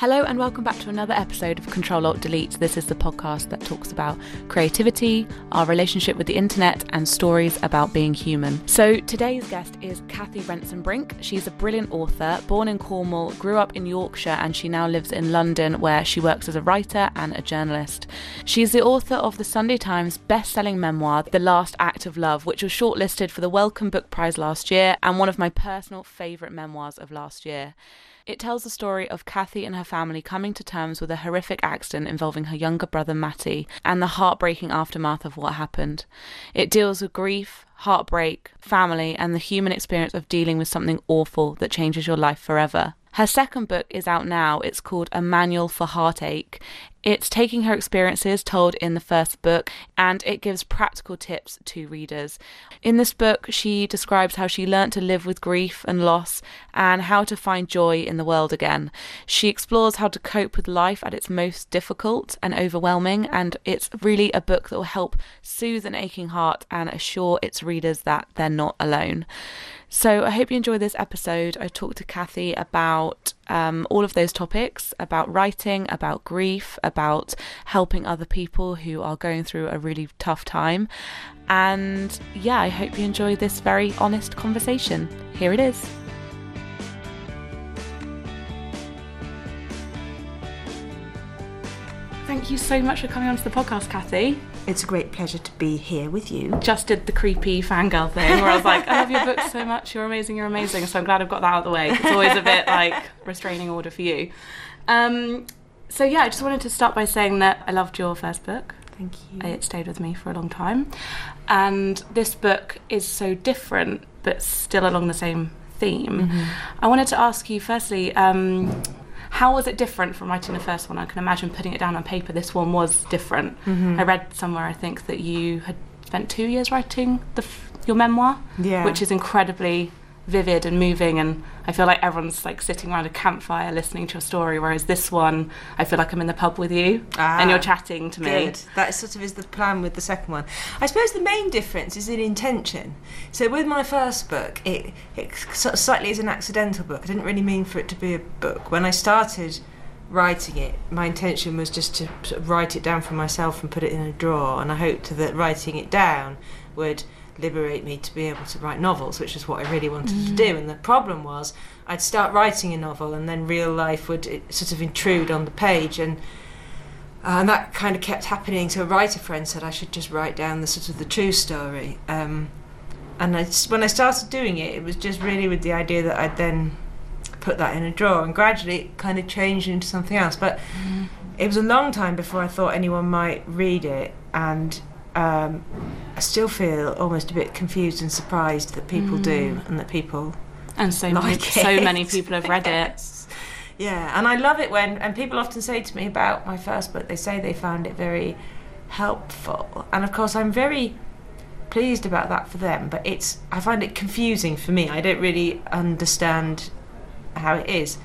Hello, and welcome back to another episode of Control Alt Delete. This is the podcast that talks about creativity, our relationship with the internet, and stories about being human. So, today's guest is Cathy Rentzenbrink. She's a brilliant author, born in Cornwall, grew up in Yorkshire, and she now lives in London, where she works as a writer and a journalist. She's the author of the Sunday Times best selling memoir, The Last Act of Love, which was shortlisted for the Wellcome Book Prize last year, and one of my personal favourite memoirs of last year. It tells the story of Cathy and her family coming to terms with a horrific accident involving her younger brother Matty and the heartbreaking aftermath of what happened. It deals with grief, heartbreak, family, and the human experience of dealing with something awful that changes your life forever. Her second book is out now. It's called A Manual for Heartache. It's taking her experiences told in the first book and it gives practical tips to readers. In this book, she describes how she learnt to live with grief and loss and how to find joy in the world again. She explores how to cope with life at its most difficult and overwhelming, and it's really a book that will help soothe an aching heart and assure its readers that they're not alone. So I hope you enjoy this episode. I talked to Cathy about um, all of those topics about writing, about grief, about helping other people who are going through a really tough time. And yeah, I hope you enjoy this very honest conversation. Here it is. Thank you so much for coming onto the podcast, Cathy. It's a great pleasure to be here with you. Just did the creepy fangirl thing where I was like, I love your book so much, you're amazing, you're amazing. So I'm glad I've got that out of the way. It's always a bit like restraining order for you. Um, so yeah, I just wanted to start by saying that I loved your first book. Thank you. It stayed with me for a long time. And this book is so different, but still along the same theme. Mm-hmm. I wanted to ask you firstly, um, how was it different from writing the first one? I can imagine putting it down on paper. This one was different. Mm-hmm. I read somewhere, I think, that you had spent two years writing the your memoir, Yeah. which is incredibly vivid and moving. And I feel like everyone's like sitting around a campfire listening to your story. Whereas this one, I feel like I'm in the pub with you Ah, and you're chatting to me. Good. That sort of is the plan with the second one. I suppose the main difference is in intention. So with my first book, it, it sort of slightly is an accidental book. I didn't really mean for it to be a book. When I started writing it, my intention was just to sort of write it down for myself and put it in a drawer. And I hoped that writing it down would liberate me to be able to write novels, which is what I really wanted to do. And the problem was, I'd start writing a novel, and then real life would sort of intrude on the page, and uh, and that kind of kept happening. So a writer friend said I should just write down the sort of the true story. Um, and I, when I started doing it, it was just really with the idea that I'd then put that in a drawer, and gradually it kind of changed into something else. But it was a long time before I thought anyone might read it, and um, I still feel almost a bit confused and surprised that people do, and that people And so many, like so many people have read it. Yeah, and I love it when and people often say to me about my first book, they say they found it very helpful, and of course I'm very pleased about that for them. But it's I find it confusing for me. I don't really understand how it is.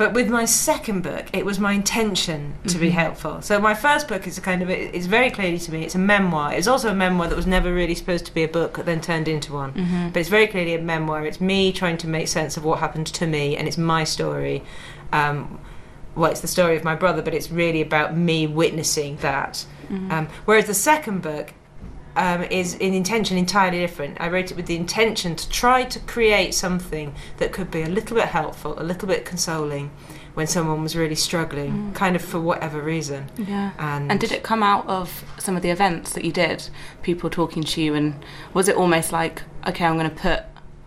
But with my second book, it was my intention to be helpful. So my first book is a kind of it's very clearly to me it's a memoir. It's also a memoir that was never really supposed to be a book, but then turned into one. But it's very clearly a memoir. It's me trying to make sense of what happened to me, and it's my story. Um, well, it's the story of my brother, but it's really about me witnessing that. Um, whereas the second book um, is an intention entirely different. I wrote it with the intention to try to create something that could be a little bit helpful, a little bit consoling when someone was really struggling, kind of for whatever reason. Yeah. And, And did it come out of some of the events that you did? People talking to you, and was it almost like, okay, I'm going to put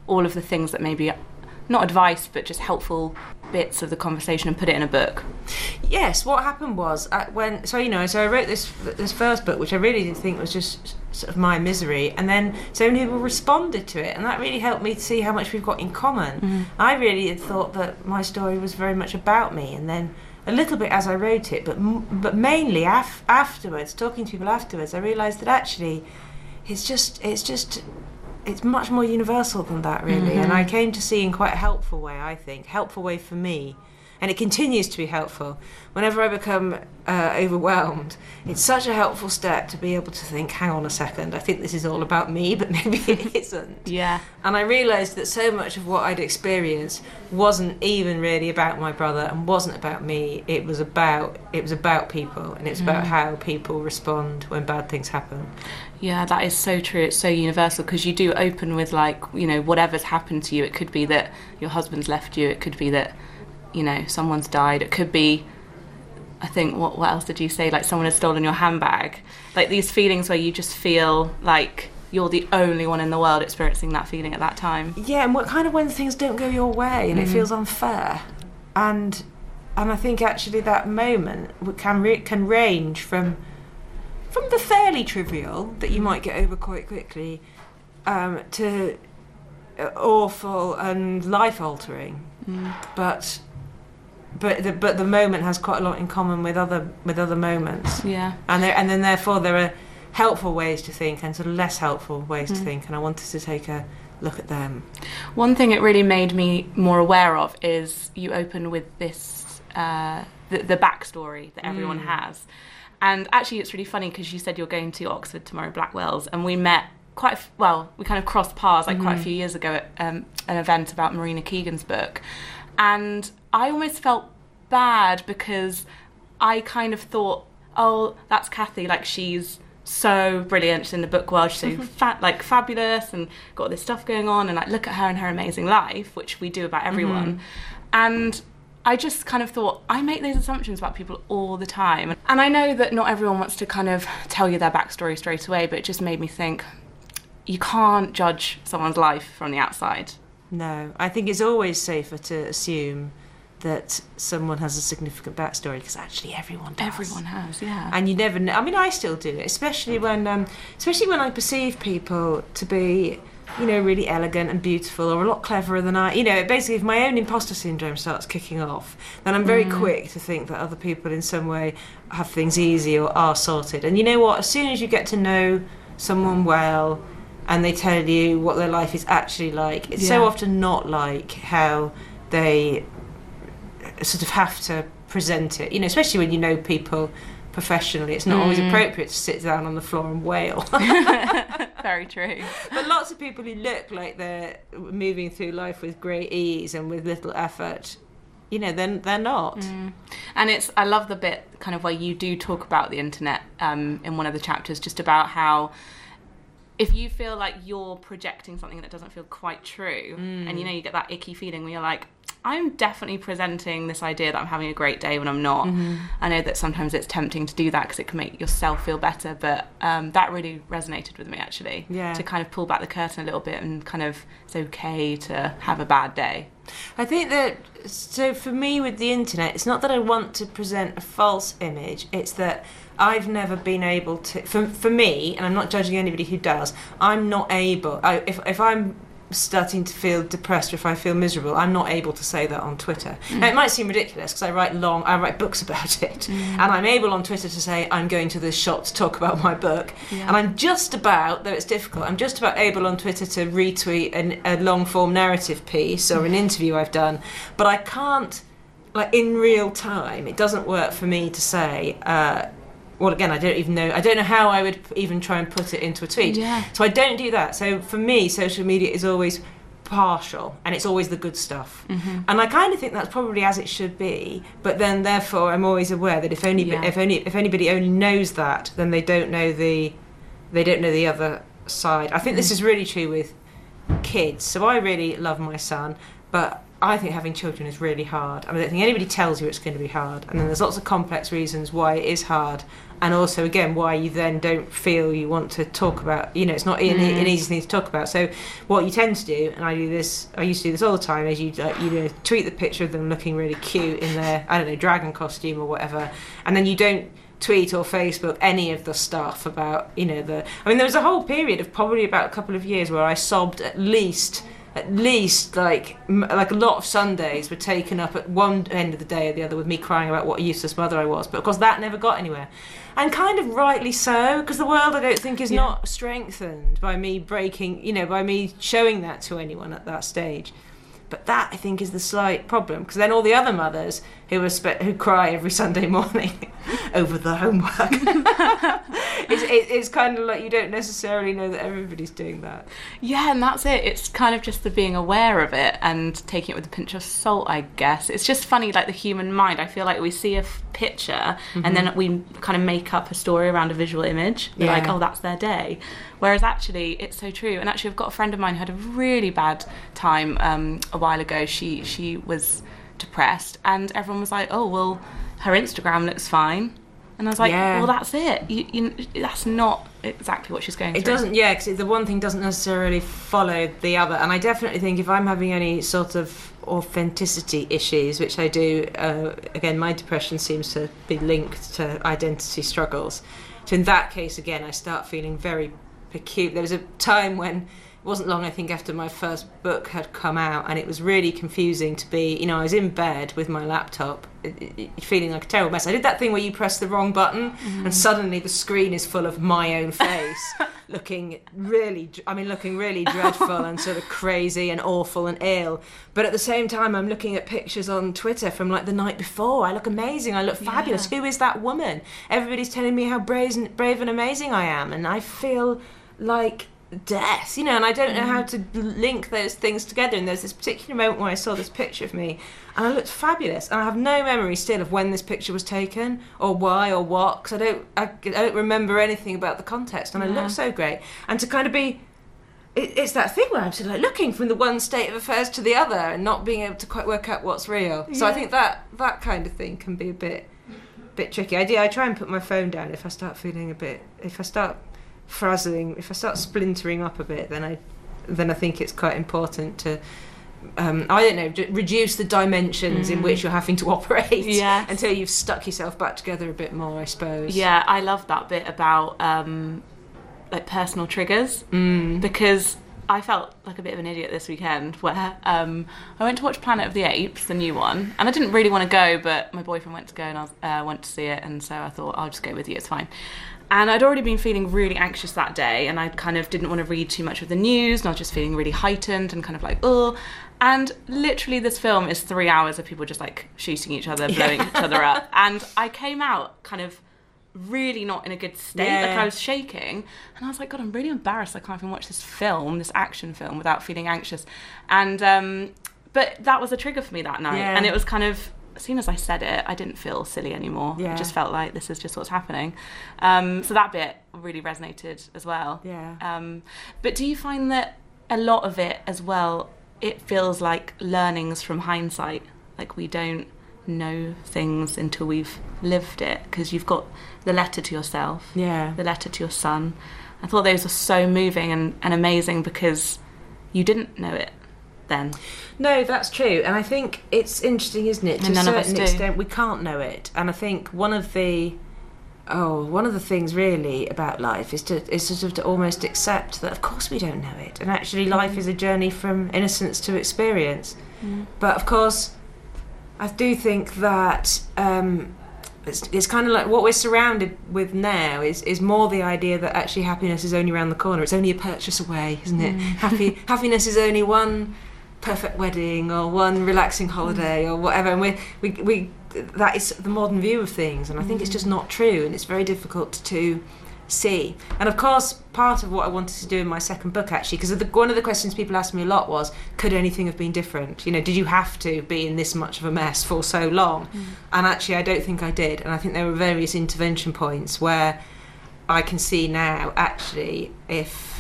all of the things that maybe not advice, but just helpful bits of the conversation and put it in a book? Yes, what happened was uh, when so you know so I wrote this this first book, which I really didn't think was just sort of my misery, and then so many people responded to it, and that really helped me to see how much we've got in common. I really had thought that my story was very much about me, and then a little bit as I wrote it, but m- but mainly af- afterwards, talking to people afterwards, I realised that actually it's just it's just it's much more universal than that really. And i mm-hmm. came to see in quite a helpful way i think. Helpful way for me and it continues to be helpful. Whenever I become uh, overwhelmed, it's such a helpful step to be able to think, hang on a second, I think this is all about me, but maybe it isn't. Yeah. And I realised that so much of what I'd experienced wasn't even really about my brother and wasn't about me. It was about it was about people and it's about how people respond when bad things happen. Yeah, that is so true. It's so universal because you do open with like, you know, whatever's happened to you. It could be that your husband's left you. It could be that, you know, someone's died. It could be, I think, what what else did you say? Like someone has stolen your handbag. Like these feelings where you just feel like you're the only one in the world experiencing that feeling at that time. Yeah, and what kind of when things don't go your way and it feels unfair, and and I think actually that moment can re- can range from from the fairly trivial that you might get over quite quickly um, to uh, awful and life altering, but. But the, but the moment has quite a lot in common with other with other moments, Yeah. and there, and then therefore there are helpful ways to think and sort of less helpful ways to think, and I wanted to take a look at them. One thing it really made me more aware of is you open with this uh, the, the backstory that everyone has, and actually it's really funny because you said you're going to Oxford tomorrow, Blackwell's, and we met quite well. We kind of crossed paths like quite a few years ago at um, an event about Marina Keegan's book, and I almost felt bad because I kind of thought, oh, that's Cathy, like she's so brilliant in the book world she's so fa- like fabulous and got all this stuff going on and like look at her and her amazing life which we do about everyone. Mm-hmm. And I just kind of thought I make those assumptions about people all the time. And I know that not everyone wants to kind of tell you their backstory straight away but it just made me think you can't judge someone's life from the outside. No, I think it's always safer to assume that someone has a significant backstory because actually everyone does. everyone has yeah and you never know. I mean, I still do it, especially when, um, especially when I perceive people to be, you know, really elegant and beautiful or a lot cleverer than I. You know, basically, if my own imposter syndrome starts kicking off, then I'm very quick to think that other people in some way have things easy or are sorted. And you know what? As soon as you get to know someone well. And they tell you what their life is actually like. It's so often not like how they sort of have to present it. You know, especially when you know people professionally, it's not always mm. appropriate to sit down on the floor and wail. very true but lots of people who look like they're moving through life with great ease and with little effort, you know, then they're not. Mm. And it's I love the bit kind of where you do talk about the internet um, in one of the chapters, just about how if you feel like you're projecting something that doesn't feel quite true, and you mm. know you get that icky feeling where you're like, I'm definitely presenting this idea that I'm having a great day when I'm not. I know that sometimes it's tempting to do that because it can make yourself feel better, but um, that really resonated with me actually. Yeah. To kind of pull back the curtain a little bit and kind of it's okay to have a bad day. I think that so for me with the internet, it's not that I want to present a false image. It's that I've never been able to. For for me, and I'm not judging anybody who does. I'm not able. I, if if I'm starting to feel depressed or if I feel miserable, I'm not able to say that on Twitter. Mm. Now, it might seem ridiculous because I write long, I write books about it, mm. and I'm able on Twitter to say I'm going to this shop to talk about my book, and I'm just about, though it's difficult, I'm just about able on Twitter to retweet an, a long form narrative piece or an mm. interview I've done, but I can't like in real time, it doesn't work for me to say. Uh, well, again, I don't even know. I don't know how I would even try and put it into a tweet. Yeah. So I don't do that. So for me, social media is always partial, and it's always the good stuff. Mm-hmm. And I kind of think that's probably as it should be. But then, therefore, I'm always aware that if only Yeah. if only if anybody only knows that, then they don't know the they don't know the other side. I think this Mm. is really true with kids. So I really love my son, but I think having children is really hard. And I don't think anybody tells you it's going to be hard. And then there's lots of complex reasons why it is hard. And also, again, why you then don't feel you want to talk about, you know, it's not an, mm. an easy thing to talk about. So, what you tend to do, and I do this, I used to do this all the time, is you, like, you know, tweet the picture of them looking really cute in their, I don't know, dragon costume or whatever. And then you don't tweet or Facebook any of the stuff about you know the. I mean, there was a whole period of probably about a couple of years where I sobbed at least. At least like m- like a lot of Sundays were taken up at one end of the day or the other with me crying about what a useless mother I was. But of course that never got anywhere, and kind of rightly so because the world I don't think is Yeah. not strengthened by me breaking you know by me showing that to anyone at that stage. But that I think is the slight problem because then all the other mothers who are spe- who cry every Sunday morning over the homework, it's, it, it's kind of like you don't necessarily know that everybody's doing that. Yeah, and that's it. It's kind of just the being aware of it and taking it with a pinch of salt, I guess. It's just funny, like the human mind. I feel like we see a f- picture Mm-hmm. and then we kind of make up a story around a visual image. We're like, oh, that's their day. Whereas actually, it's so true. And actually, I've got a friend of mine who had a really bad time um, a while ago. She she was depressed, and everyone was like, oh, well, her Instagram looks fine. And I was like, Yeah. well, that's it. You, you, that's not exactly what she's going through. It through. doesn't, yeah, because the one thing doesn't necessarily follow the other. And I definitely think if I'm having any sort of authenticity issues, which I do, uh, again, my depression seems to be linked to identity struggles. So in that case, again, I start feeling very peculiar. There was a time when it wasn't long, I think, after my first book had come out, and it was really confusing to be, you know, I was in bed with my laptop, feeling like a terrible mess. I did that thing where you press the wrong button, and mm. suddenly the screen is full of my own face, looking really, I mean, looking really dreadful and sort of crazy and awful and ill. But at the same time, I'm looking at pictures on Twitter from like the night before. I look amazing. I look fabulous. Yeah. Who is that woman? Everybody's telling me how brave and, brave and amazing I am, and I feel like death, you know, and I don't know how mm. to link those things together. And there's this particular moment where I saw this picture of me, and I looked fabulous, and I have no memory still of when this picture was taken or why or what, because I don't, I, I don't remember anything about the context, and I Yeah. look so great, and to kind of be. It, it's that thing where I'm sort of like looking from the one state of affairs to the other and not being able to quite work out what's real. So I think that that kind of thing can be a bit bit tricky. I do. I try and put my phone down if I start feeling a bit. If I start frazzling, if I start splintering up a bit, then I then I think it's quite important to. Um, I don't know, reduce the dimensions in Mm. which you're having to operate Yes. until you've stuck yourself back together a bit more, I suppose. Yeah, I love that bit about um, like personal triggers Mm. because I felt like a bit of an idiot this weekend where um, I went to watch Planet of the Apes, the new one, and I didn't really want to go, but my boyfriend went to go and I was, uh, went to see it, and so I thought I'll just go with you. It's fine. And I'd already been feeling really anxious that day, and I kind of didn't want to read too much of the news, and I was just feeling really heightened and kind of like, oh. And literally, this film is three hours of people just like shooting each other, blowing each other up. And I came out kind of really not in a good state. Like I was shaking, and I was like, God, I'm really embarrassed. I can't even watch this film, this action film, without feeling anxious. And um, but that was a trigger for me that night, Yeah. and it was kind of. As soon as I said it, I didn't feel silly anymore. Yeah. It just felt like this is just what's happening. Um, so that bit really resonated as well. Yeah. Um, but do you find that a lot of it as well, it feels like learnings from hindsight? Like we don't know things until we've lived it because you've got the letter to yourself, Yeah. the letter to your son. I thought those were so moving and, and amazing because you didn't know it then. No, that's true, and I think it's interesting, isn't it? To And a none of us certain extent, we can't know it, and I think one of the oh, one of the things really about life is to is sort of to almost accept that of course we don't know it, and actually mm. life is a journey from innocence to experience. Mm. But of course, I do think that. Um, it's, it's kind of like what we're surrounded with now is, is more the idea that actually happiness is only around the corner. It's only a purchase away, isn't it? Mm. Happy happiness is only one perfect wedding or one relaxing hmm. holiday or whatever. And we we we that is the modern view of things, and I think it's just hmm. not true, and it's very difficult to see. And of course, part of what I wanted to do in my second book, actually, because one of the questions people asked me a lot was, could anything have been different? You know, did you have to be in this much of a mess for so long? Hmm. And actually, I don't think I did. And I think there were various intervention points where I can see now, actually, if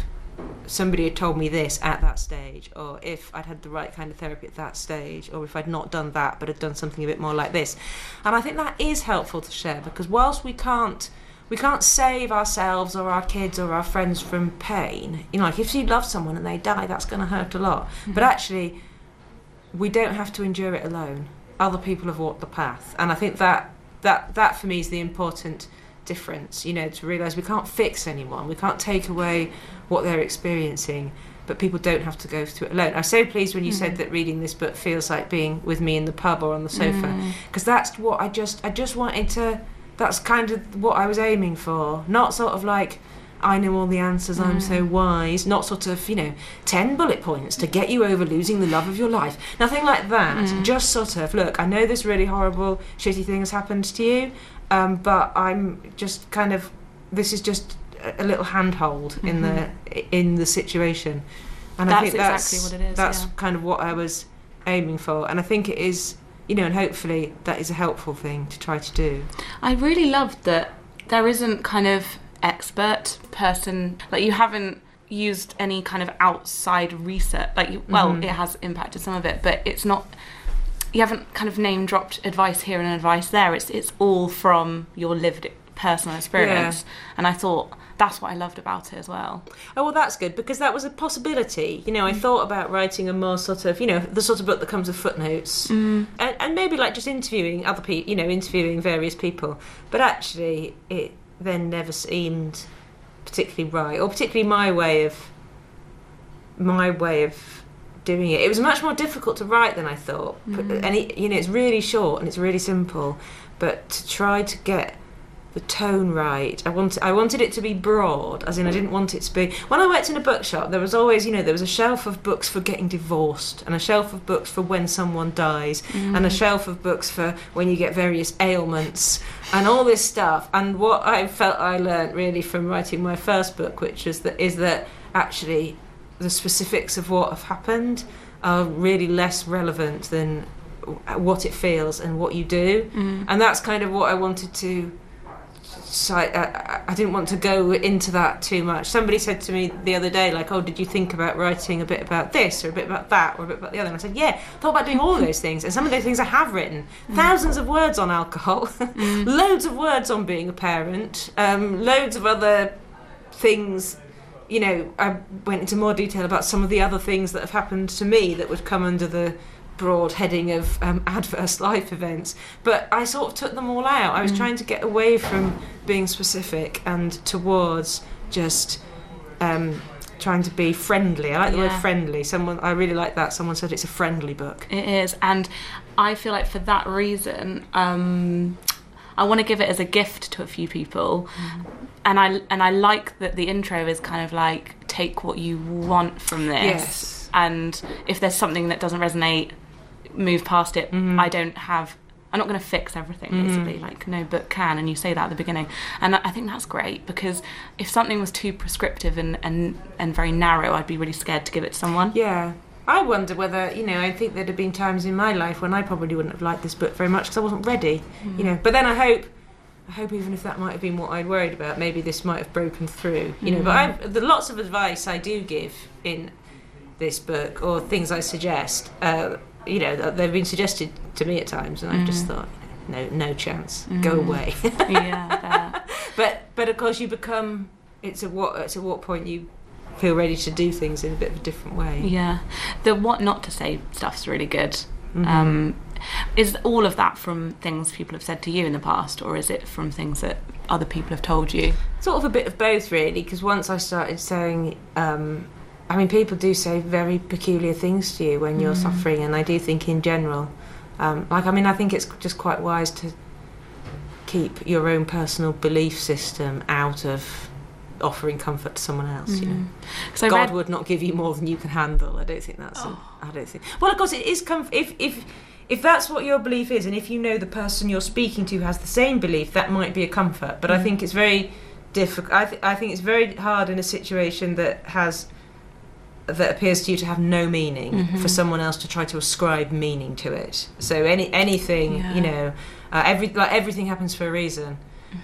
somebody had told me this at that stage, or if I'd had the right kind of therapy at that stage, or if I'd not done that but had done something a bit more like this. And I think that is helpful to share because whilst we can't we can't save ourselves or our kids or our friends from pain. You know, like if you love someone and they die, that's going to hurt a lot. But mm-hmm. actually, we don't have to endure it alone. Other people have walked the path, and I think that that that for me is the important difference. You know, to realise we can't fix anyone, we can't take away what they're experiencing, but people don't have to go through it alone. I'm so pleased when you said mm. that reading this book feels like being with me in the pub or on the sofa, mm. because that's what I just I just wanted to. That's kind of what I was aiming for, not sort of like. I know all the answers, I'm so mm. wise, not sort of, you know, 10 bullet points to get you over losing the love of your life. Nothing like that. Just sort of, look, I know this really horrible, shitty thing has happened to you, um, but I'm just kind of, this is just a, little handhold in the in the situation. And I think that's exactly what it is, That's yeah. kind of what I was aiming for, and I think it is, you know, and hopefully that is a helpful thing to try to do. I really loved that there isn't kind of expert person like you haven't used any kind of outside research like you, well Mm-hmm. it has impacted some of it but it's not you haven't kind of name dropped advice here and advice there it's it's all from your lived personal experience and I thought that's what I loved about it as well Oh well, that's good because that was a possibility. You know, I mm. thought about writing a more sort of, you know, the sort of book that comes with footnotes, mm. and, and maybe like just interviewing other people, you know, interviewing various people. But actually, it then never seemed particularly right, or particularly my way of my way of doing it. It was much more difficult to write than I thought, But- mm. and it, you know, it's really short and it's really simple. But to try to get the tone right. I wanted I wanted it to be broad, as in I didn't want it to be. When I worked in a bookshop, there was always, you know, there was a shelf of books for getting divorced, and a shelf of books for when someone dies, mm. and a shelf of books for when you get various ailments, and all this stuff. And what I felt I learnt really from writing my first book, which is that is that actually the specifics of what have happened are really less relevant than what it feels and what you do, mm. and that's kind of what I wanted to so I, I, I didn't want to go into that too much. Somebody said to me the other day, like, "Oh, did you think about writing a bit about this or a bit about that or a bit about the other?" And I said, "Yeah, I thought about doing all those things, and some of those things I have written. Thousands of words on alcohol, loads of words on being a parent, um, loads of other things." You know, I went into more detail about some of the other things that have happened to me that would come under the broad heading of um, adverse life events, but I sort of took them all out. I was trying to get away from being specific and towards just um, trying to be friendly. I like the Yeah. word friendly. Someone I really like that. Someone said it's a friendly book. It is, and I feel like for that reason, um, I want to give it as a gift to a few people, and I and I like that the intro is kind of like take what you want from this, Yes. and if there's something that doesn't resonate, move past it. Mm-hmm. I don't have. I'm not going to fix everything, mm-hmm. basically. Like no book can, and you say that at the beginning, and I I think that's great because if something was too prescriptive and and and very narrow, I'd be really scared to give it to someone. Yeah. I wonder whether, you know, I think there'd have been times in my life when I probably wouldn't have liked this book very much because I wasn't ready, mm-hmm. you know. But then I hope, I hope even if that might have been what I'd worried about, maybe this might have broken through, you know. But I, the lots of advice I do give in this book or things I suggest, uh, you know, they've been suggested to me at times, and I've just thought, no, no chance, go away. yeah, but but of course you become. It's at what it's at what point you feel ready to do things in a bit of a different way. Yeah, the what not to say stuff's really good. Mm-hmm. Um, is all of that from things people have said to you in the past, or is it from things that other people have told you? Sort of a bit of both, really, because once I started saying, um, I mean, people do say very peculiar things to you when you're mm. suffering, and I do think in general, um, like, I mean, I think it's just quite wise to keep your own personal belief system out of offering comfort to someone else, you know. Mm. I God read, would not give you more than you can handle. I don't think that's. A, oh. I don't think. Well, of course, it is comf- if if if that's what your belief is, and if you know the person you're speaking to has the same belief, that might be a comfort. But I mm. think it's very difficult. I, th- I think it's very hard in a situation that has that appears to you to have no meaning for someone else to try to ascribe meaning to it. So any anything Yeah. you know, uh, every like everything happens for a reason.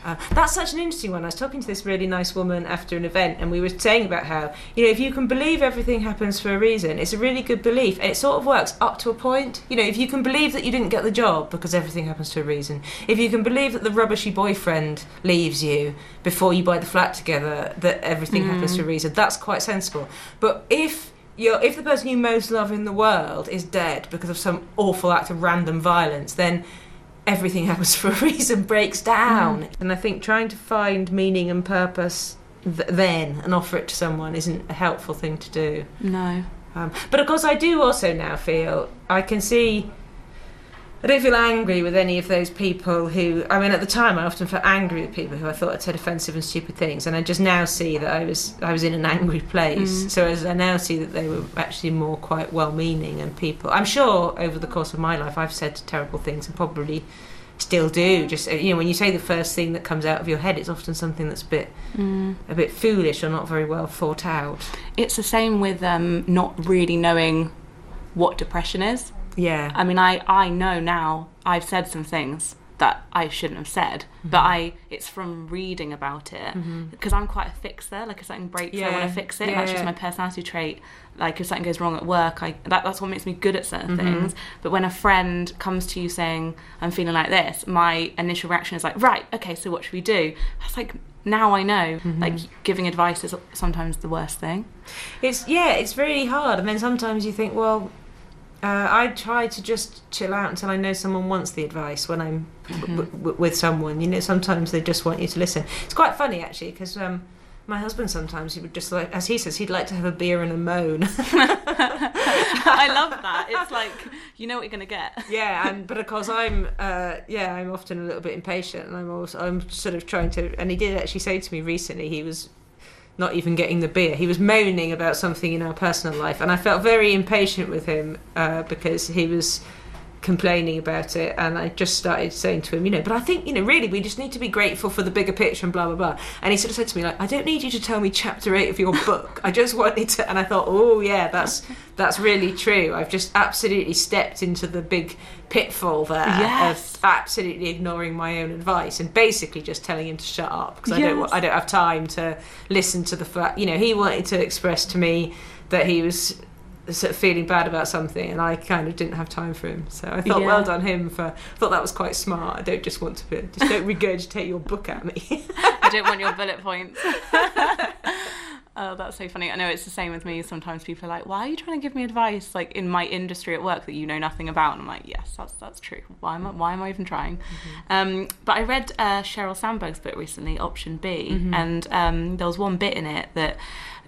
Uh, that's such an interesting one. I was talking to this really nice woman after an event, and we were saying about how you know if you can believe everything happens for a reason, it's a really good belief, and it sort of works up to a point. You know, if you can believe that you didn't get the job because everything happens to a reason, if you can believe that the rubbishy boyfriend leaves you before you buy the flat together, that everything happens for a reason, that's quite sensible. But if you're, if the person you most love in the world is dead because of some awful act of random violence, then everything happens for a reason breaks down. And I think trying to find meaning and purpose th- then and offer it to someone isn't a helpful thing to do. no. Um, but of course, I do also now feel I can see I don't feel angry with any of those people who. I mean, at the time, I often felt angry with people who I thought had said offensive and stupid things, and I just now see that I was I was in an angry place. Mm. So as I now see that they were actually more quite well-meaning and people. I'm sure over the course of my life, I've said terrible things and probably still do. Just uh, you know, when you say the first thing that comes out of your head, it's often something that's a bit Mm. a bit foolish or not very well thought out. It's the same with um, not really knowing what depression is. Yeah. I mean, I, I know now I've said some things that I shouldn't have said, Mm-hmm. but I it's from reading about it because I'm quite a fixer. Like if something breaks, I want to fix it. Yeah, that's just my personality trait. Like if something goes wrong at work, I that, that's what makes me good at certain Mm-hmm. things. But when a friend comes to you saying I'm feeling like this, my initial reaction is like, right, okay, so what should we do? That's like now I know. Mm-hmm. Like giving advice is sometimes the worst thing. It's yeah, it's really hard, and then sometimes you think, well, uh, I try to just chill out until I know someone wants the advice when I'm w- w- with someone. You know, sometimes they just want you to listen. It's quite funny actually because. Um, my husband sometimes he would just like, as he says, he'd like to have a beer and a moan. I love that. It's like you know what you're gonna get. yeah, and but of course I'm, uh, yeah, I'm often a little bit impatient, and I'm also I'm sort of trying to. And he did actually say to me recently he was not even getting the beer. He was moaning about something in our personal life, and I felt very impatient with him uh, because he was complaining about it and I just started saying to him you know but I think you know really we just need to be grateful for the bigger picture and blah blah blah. And he sort of said to me like I don't need you to tell me chapter 8 of your book. I just wanted to and I thought oh yeah that's that's really true. I've just absolutely stepped into the big pitfall there Yes. of absolutely ignoring my own advice and basically just telling him to shut up because I don't I don't have time to listen to the fact you know he wanted to express to me that he was sort of feeling bad about something and I kind of didn't have time for him so I thought Yeah. well done him for thought that was quite smart I don't just want to be, just don't regurgitate your book at me I don't want your bullet points. oh, that's so funny. I know it's the same with me. Sometimes people are like, "Why are you trying to give me advice like in my industry at work that you know nothing about?" And I'm like, "Yes, that's that's true. Why am I, why am I even trying?" Um, but I read uh, Sheryl Sandberg's book recently, Option B, and um, there was one bit in it that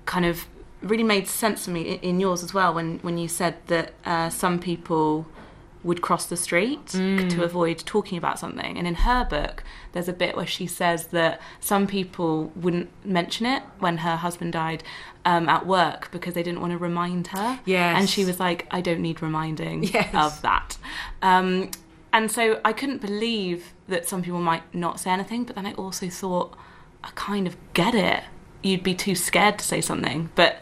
kind of really made sense to me in, yours as well when when you said that uh, some people would cross the street to avoid talking about something. And in her book, there's a bit where she says that some people wouldn't mention it when her husband died um, at work because they didn't want to remind her. Yes. And she was like, I don't need reminding Yes. of that. Um, and so I couldn't believe that some people might not say anything, but then I also thought, I kind of get it. You'd be too scared to say something, but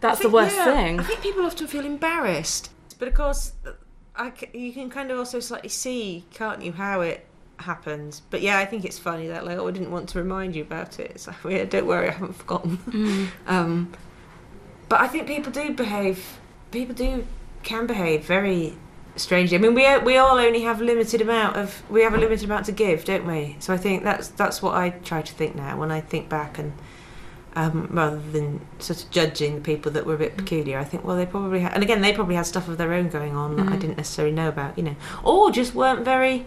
that's I the worst yeah, thing. I think people often feel embarrassed but of course I you can kind of also slightly see can't you how it happens but yeah I think it's funny that like oh, I didn't want to remind you about it it's like yeah, don't worry I haven't forgotten Mm. um, but I think people do behave. People do can behave very strangely. I mean, we we all only have limited amount of we have a limited amount to give, don't we? So I think that's that's what I try to think now when I think back and. Um, rather than sort of judging the people that were a bit peculiar, I think well they probably had, and again they probably had stuff of their own going on that I Mhm. didn't necessarily know about, you know, or just weren't very,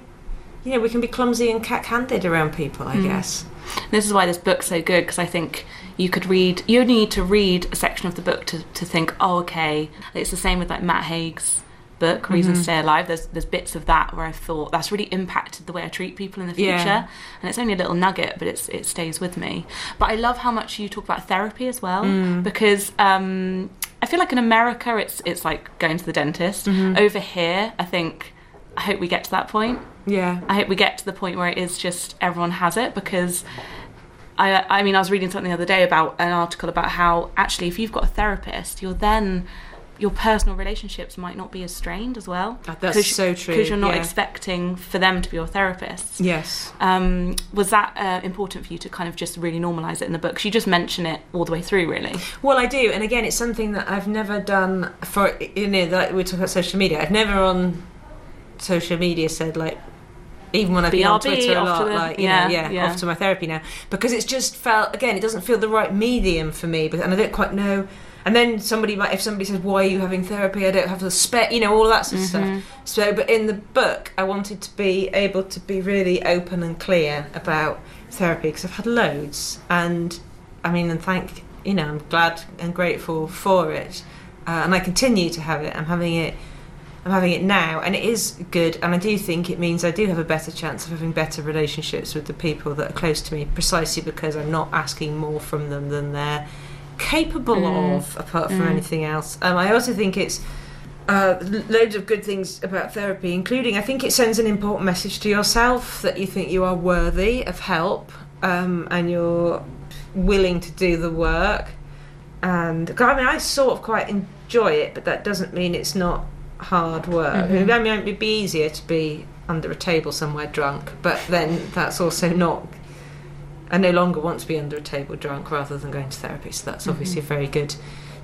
you know, we can be clumsy and cack-handed around people, I Mm. guess. This is why this book's so good because I think you could read. You only need to read a section of the book to, to think, oh, okay. It's the same with like Matt Haig's book, Reason to Mhm. Stay Alive. There's there's bits of that where I thought that's really impacted the way I treat people in the future. Yeah. And it's only a little nugget, but it's it stays with me. But I love how much you talk about therapy as well Mm. because. Um, I feel like in America, it's it's like going to the dentist. Mhm. Over here, I think I hope we get to that point. Yeah. I hope we get to the point where it is just everyone has it because I I mean I was reading something the other day about an article about how actually if you've got a therapist you're then your personal relationships might not be as strained as well That's so true. because you're not yeah. expecting for them to be your therapists. Yes. Um, was that uh, important for you to kind of just really normalise it in the book? you just mention it all the way through, really. Well, I do, and again, it's something that I've never done for you know. Like we talk about social media, I've never on social media said like, even when I've been on Twitter a lot, the- like you yeah, know, yeah, yeah. off to my therapy now because it's just felt again, it doesn't feel the right medium for me, but and I don't quite know. And then somebody might, if somebody says, "Why are you having therapy?" I don't have the spec, you know, all that sort of Mm-hmm. stuff. So, but in the book, I wanted to be able to be really open and clear about therapy because I've had loads, and I mean, and thank you know, I'm glad and grateful for it, uh, and I continue to have it. I'm having it I'm having it now, and it is good. And I do think it means I do have a better chance of having better relationships with the people that are close to me, precisely because I'm not asking more from them than they're capable Mm. of, apart from Mm. anything else. Um, I also think it's uh, loads of good things about therapy, including I think it sends an important message to yourself that you think you are worthy of help um, and you're willing to do the work. And I mean, I sort of quite enjoy it, but that doesn't mean it's not hard work. Mhm. I mean, it'd be easier to be under a table somewhere drunk, but then that's also not. I no longer want to be under a table drunk rather than going to therapy, so that's obviously a very good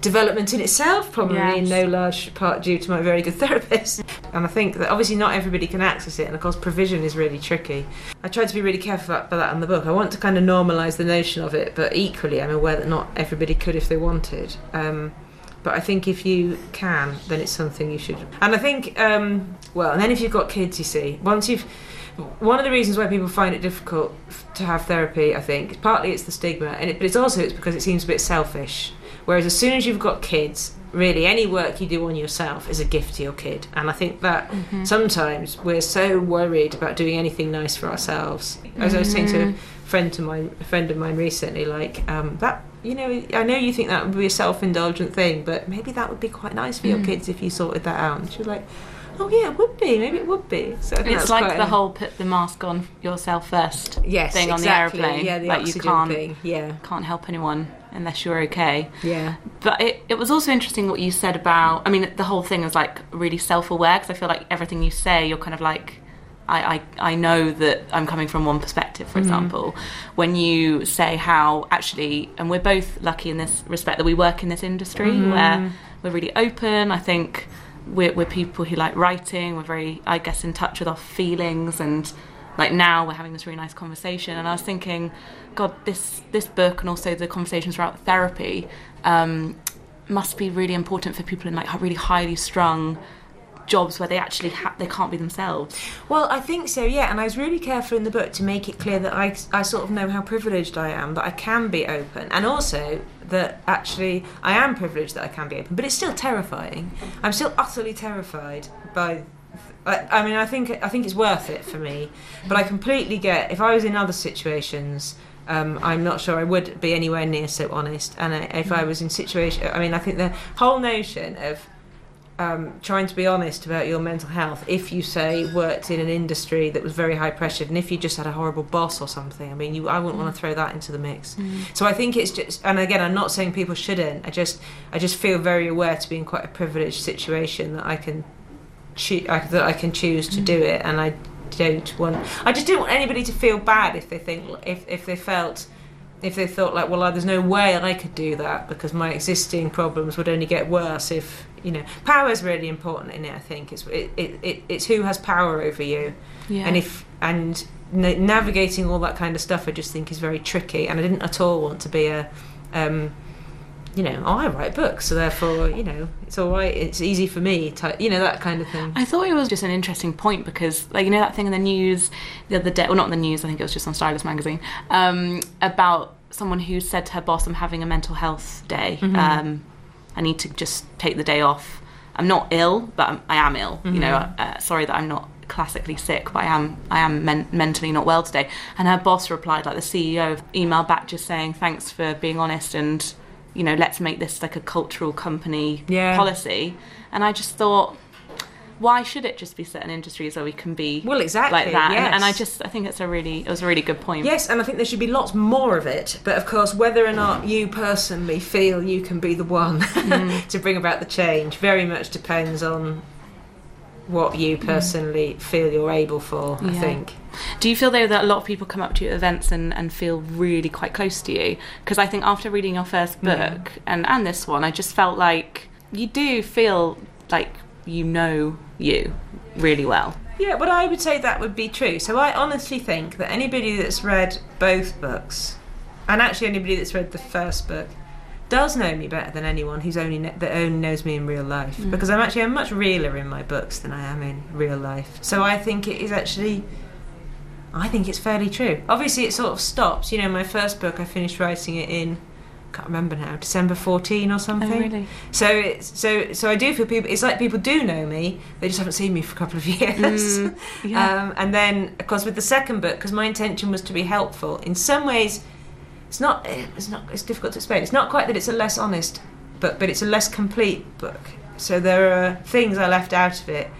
development in itself, probably in no large part due to my very good therapist. And I think that obviously not everybody can access it, and of course, provision is really tricky. I tried to be really careful about that in the book. I want to kind of normalise the notion of it, but equally, I'm aware that not everybody could if they wanted. Um, but I think if you can, then it's something you should. And I think, um, well, and then if you've got kids, you see, once you've. One of the reasons why people find it difficult f- to have therapy, I think, partly it's the stigma, and it, but it's also it's because it seems a bit selfish. Whereas as soon as you've got kids, really any work you do on yourself is a gift to your kid. And I think that Mm-hmm. sometimes we're so worried about doing anything nice for ourselves. As I was saying to a friend to mine, a friend of mine recently, like um, that. You know, I know you think that would be a self-indulgent thing, but maybe that would be quite nice for your Mm. kids if you sorted that out. And she was like, "Oh yeah, it would be. Maybe it would be." So It's like the a- whole put the mask on yourself first yes thing on the aeroplane. Yeah, the like you can't thing. Yeah, can't help anyone unless you're okay. yeah. But it, it was also interesting what you said about. I mean, the whole thing is like really self aware because I feel like everything you say, you're kind of like, I, I, I know that I'm coming from one perspective, for mm-hmm. example. When you say how actually, and we're both lucky in this respect that we work in this industry mm-hmm. where we're really open. I think we're, we're people who like writing, we're very, I guess, in touch with our feelings and like now we're having this really nice conversation. And i was thinking god this this book and also the conversations throughout therapy um, must be really important for people in like really highly strung jobs where they actually ha- they can't be themselves Well, I think so, yeah. And I was really careful in the book to make it clear that I, I sort of know how privileged I am, that I can be open, and also that actually I am privileged that I can be open, but it's still terrifying. I'm still utterly terrified by. I, mean, I think I think it's worth it for me, but I completely get if I was in other situations. Um, I'm not sure I would be anywhere near so honest. And if I was in situation, I mean, I think the whole notion of um, trying to be honest about your mental health if you say worked in an industry that was very high pressured and if you just had a horrible boss or something i mean you i wouldn't want to mm. throw that into the mix. Mm. So i think it's just and again i'm not saying people shouldn't i just i just feel very aware to be in quite a privileged situation that i can choo- I, that i can choose to do mm. it and i don't want i just don't want anybody to feel bad if they think if if they felt if they thought like well there's no way i could do that because my existing problems would only get worse if you know power is really important in it i think. It's it, it, it it's who has power over you. Yeah. And if and na- navigating all that kind of stuff i just think is very tricky. And i didn't at all want to be a um you know oh, i write books so therefore you know it's all right it's easy for me type, you know that kind of thing. I thought it was just an interesting point because, like, you know, that thing in the news the other day, well, not in the news, I think it was just on Stylist magazine, um, about someone who said to her boss, I'm having a mental health day. Um, I need to just take the day off. I'm not ill, but I'm, I am ill. You know, uh, sorry that I'm not classically sick, but I am I am men- mentally not well today. And her boss replied, like the CEO, emailed back just saying, thanks for being honest and, you know, let's make this like a cultural company Yeah. policy. And I just thought, why should it just be certain industries where we can be well exactly like that? And, and I just I think it's a really it was a really good point. Yes, and I think there should be lots more of it. But of course, whether or not you personally feel you can be the one mm. to bring about the change very much depends on what you mm. personally feel you're able for, I think. Do you feel though that a lot of people come up to you at events and, and feel really quite close to you? Because I think after reading your first book Yeah. and, and this one, I just felt like you do feel like you know you really well. Yeah, but I would say that would be true. So I honestly think that anybody that's read both books, and actually anybody that's read the first book, does know me better than anyone who's only kn- that only knows me in real life. Mm. Because I'm actually I'm much realer in my books than I am in real life. So I think it is actually. I think it's fairly true. Obviously, it sort of stops. You know, my first book, I finished writing it in can't remember now, December 14 or something. Oh, really? So it's so so I do feel people. It's like people do know me. They just haven't seen me for a couple of years. Mm, yeah. um, and then, of course, with the second book, because my intention was to be helpful. In some ways, it's not. It's not. It's difficult to explain. It's not quite that it's a less honest book, but it's a less complete book. So there are things I left out of it,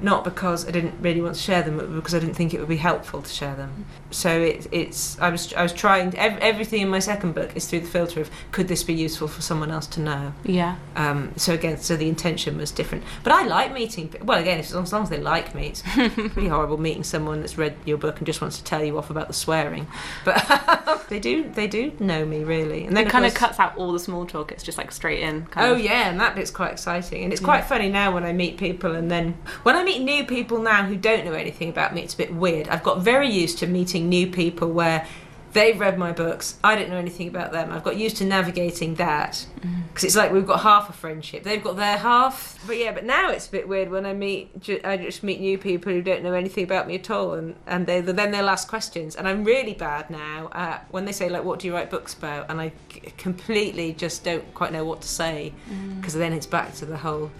not because I didn't really want to share them, but because I didn't think it would be helpful to share them. So it, it's. I was. I was trying. Ev- everything in my second book is through the filter of could this be useful for someone else to know. yeah. Um, so again, so the intention was different. But I like meeting. Well, again, as long as, long as they like me, it's pretty horrible meeting someone that's read your book and just wants to tell you off about the swearing. But they do, they do know me really. And then It kind of course- cuts out all the small talk. It's just like straight in. Kind Oh of. yeah, and that bit's quite exciting, and it's quite funny now when I meet people, and then when I meet new people now who don't know anything about me, it's a bit weird. I've got very used to meeting new people where they've read my books, I don't know anything about them. I've got used to navigating that mm. because it's like we've got half a friendship, they've got their half. But yeah, but now it's a bit weird when I meet. I just meet new people who don't know anything about me at all, and and they then they'll ask questions, and I'm really bad now at when they say like, "What do you write books about?" and I completely just don't quite know what to say mm. because then it's back to the whole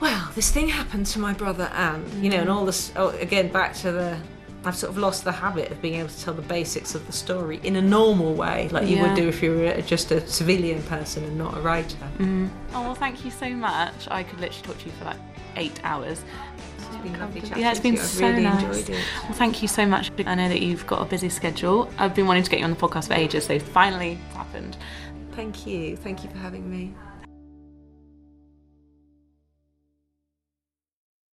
well this thing happened to my brother and you know and all this oh, again back to the i've sort of lost the habit of being able to tell the basics of the story in a normal way like you Yeah. would do if you were just a civilian person and not a writer mm. Oh well, thank you so much. I could literally talk to you for like eight hours. it's been lovely chatting Yeah, it's been so really nice. Well, thank you so much. I know that you've got a busy schedule. I've been wanting to get you on the podcast for ages, so finally it's happened. thank you thank you for having me